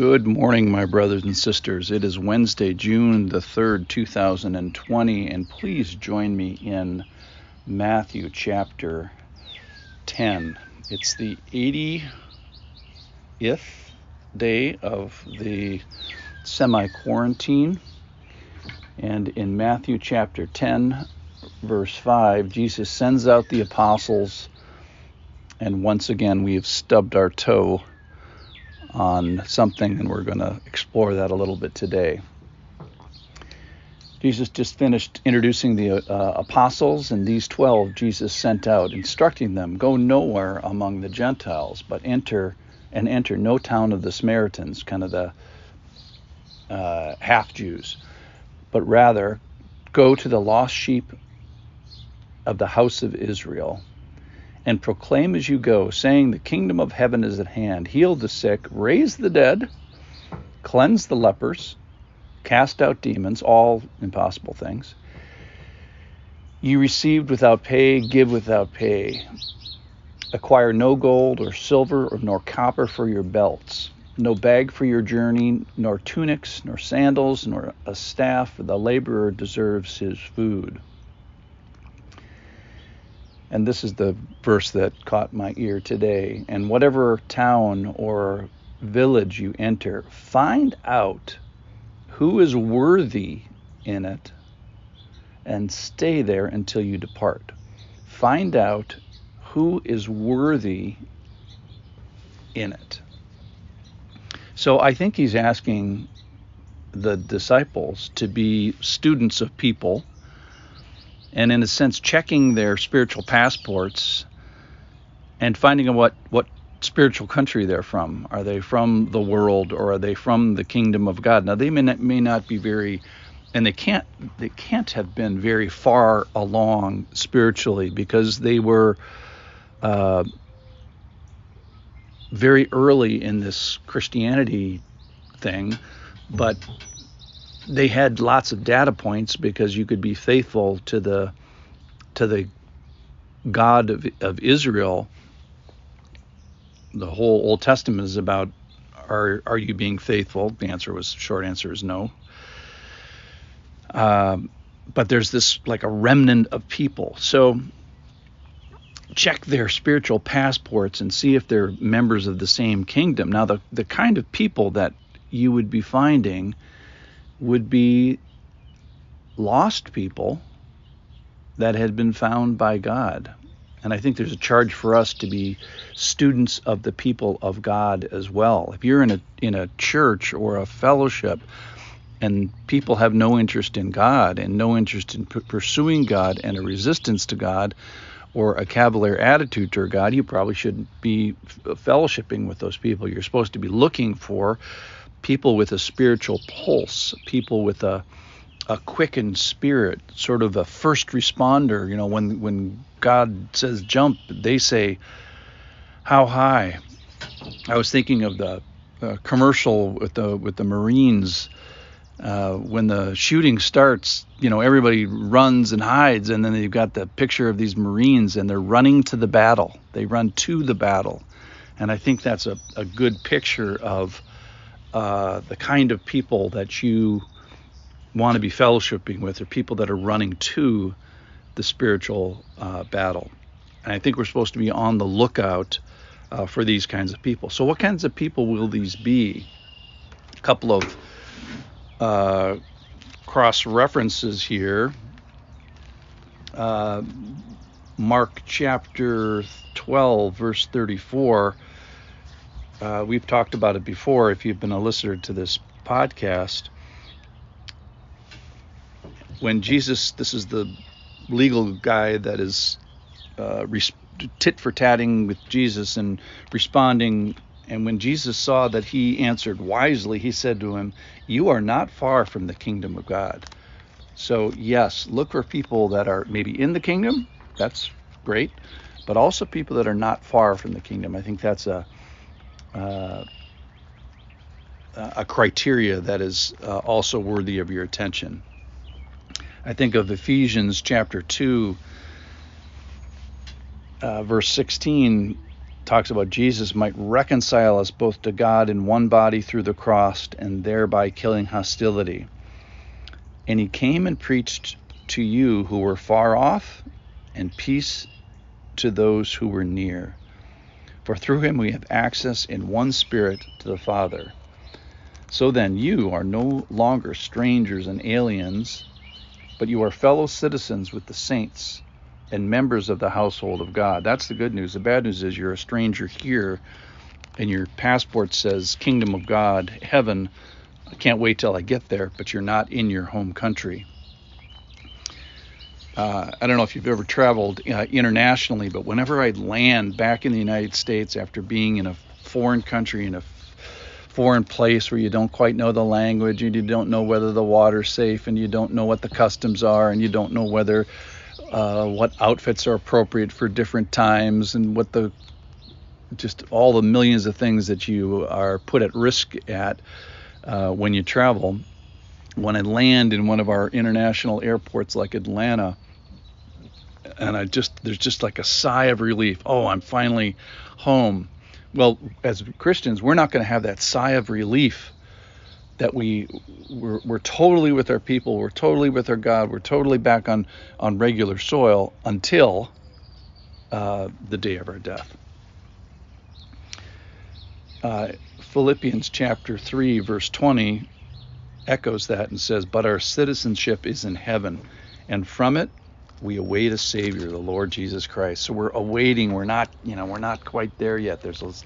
Good morning, my brothers and sisters. It is Wednesday, June the 3rd, 2020, and please join me in Matthew chapter 10. It's the 80th day of the semi quarantine, and in Matthew chapter 10, verse 5, Jesus sends out the apostles, and once again we have stubbed our toe on something, and we're going to explore that a little bit today. Jesus just finished introducing the uh, apostles, and these 12 Jesus sent out, instructing them go nowhere among the Gentiles, but enter and enter no town of the Samaritans, kind of the uh, half Jews, but rather go to the lost sheep of the house of Israel and proclaim as you go, saying, The kingdom of heaven is at hand. Heal the sick, raise the dead, cleanse the lepers, cast out demons, all impossible things. You received without pay, give without pay. Acquire no gold or silver or nor copper for your belts, no bag for your journey, nor tunics, nor sandals, nor a staff, for the laborer deserves his food. And this is the verse that caught my ear today. And whatever town or village you enter, find out who is worthy in it and stay there until you depart. Find out who is worthy in it. So I think he's asking the disciples to be students of people and in a sense checking their spiritual passports and finding out what what spiritual country they're from. Are they from the world or are they from the kingdom of God? Now they may not, may not be very and they can't they can't have been very far along spiritually because they were uh, very early in this Christianity thing, but they had lots of data points because you could be faithful to the to the God of, of Israel. The whole Old Testament is about are are you being faithful? The answer was short answer is no. Um, but there's this like a remnant of people. So check their spiritual passports and see if they're members of the same kingdom. Now the the kind of people that you would be finding would be lost people that had been found by God. And I think there's a charge for us to be students of the people of God as well. If you're in a in a church or a fellowship and people have no interest in God and no interest in p- pursuing God and a resistance to God or a cavalier attitude toward God, you probably shouldn't be fellowshipping with those people. You're supposed to be looking for people with a spiritual pulse, people with a a quickened spirit, sort of a first responder. You know, when when God says jump, they say how high. I was thinking of the uh, commercial with the with the Marines. Uh, when the shooting starts, you know, everybody runs and hides, and then you've got the picture of these Marines, and they're running to the battle. They run to the battle, and I think that's a, a good picture of uh, the kind of people that you want to be fellowshipping with are people that are running to the spiritual uh, battle. And I think we're supposed to be on the lookout uh, for these kinds of people. So, what kinds of people will these be? A couple of uh, cross references here. Uh, Mark chapter 12, verse 34 uh, we've talked about it before if you've been a listener to this podcast. When Jesus, this is the legal guy that is uh, tit for tatting with Jesus and responding. And when Jesus saw that he answered wisely, he said to him, You are not far from the kingdom of God. So, yes, look for people that are maybe in the kingdom. That's great. But also people that are not far from the kingdom. I think that's a uh, a criteria that is uh, also worthy of your attention. I think of Ephesians chapter 2, uh, verse 16 talks about Jesus might reconcile us both to God in one body through the cross and thereby killing hostility. And he came and preached to you who were far off and peace to those who were near. For through him we have access in one spirit to the Father. So then, you are no longer strangers and aliens, but you are fellow citizens with the saints and members of the household of God. That's the good news. The bad news is you're a stranger here, and your passport says Kingdom of God, Heaven. I can't wait till I get there, but you're not in your home country. Uh, I don't know if you've ever traveled uh, internationally, but whenever I land back in the United States after being in a foreign country, in a foreign place where you don't quite know the language and you don't know whether the water's safe and you don't know what the customs are and you don't know whether uh, what outfits are appropriate for different times and what the just all the millions of things that you are put at risk at uh, when you travel. When I land in one of our international airports like Atlanta, and I just there's just like a sigh of relief. Oh, I'm finally home. Well, as Christians, we're not going to have that sigh of relief that we we're, we're totally with our people, we're totally with our God, we're totally back on on regular soil until uh, the day of our death. Uh, Philippians chapter 3 verse 20 echoes that and says, "But our citizenship is in heaven, and from it we await a Savior, the Lord Jesus Christ." So we're awaiting. We're not, you know, we're not quite there yet. There's this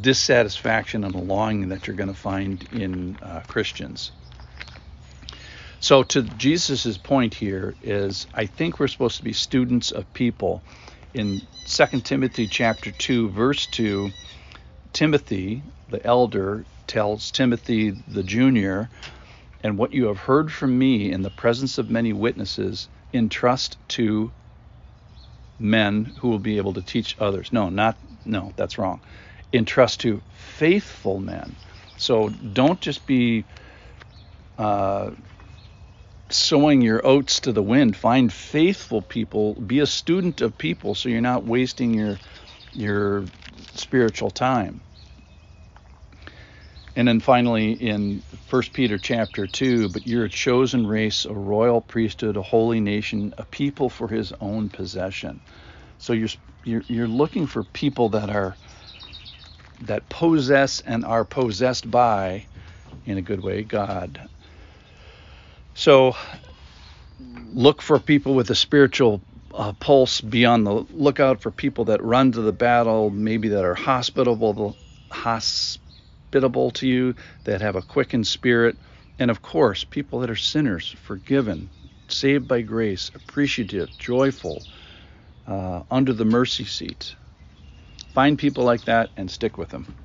dissatisfaction and a longing that you're going to find in uh, Christians. So, to jesus's point here is, I think we're supposed to be students of people. In 2 Timothy chapter 2, verse 2, Timothy, the elder, tells Timothy, the junior, and what you have heard from me in the presence of many witnesses, entrust to men who will be able to teach others. No, not no, that's wrong entrust to faithful men. So don't just be uh, sowing your oats to the wind. Find faithful people. Be a student of people, so you're not wasting your your spiritual time. And then finally, in 1 Peter chapter 2, but you're a chosen race, a royal priesthood, a holy nation, a people for his own possession. So you're, you're, you're looking for people that are that possess and are possessed by, in a good way, God. So look for people with a spiritual uh, pulse. Be on the lookout for people that run to the battle, maybe that are hospitable, hospitable to you, that have a quickened spirit, and of course, people that are sinners, forgiven, saved by grace, appreciative, joyful, uh, under the mercy seat. Find people like that and stick with them.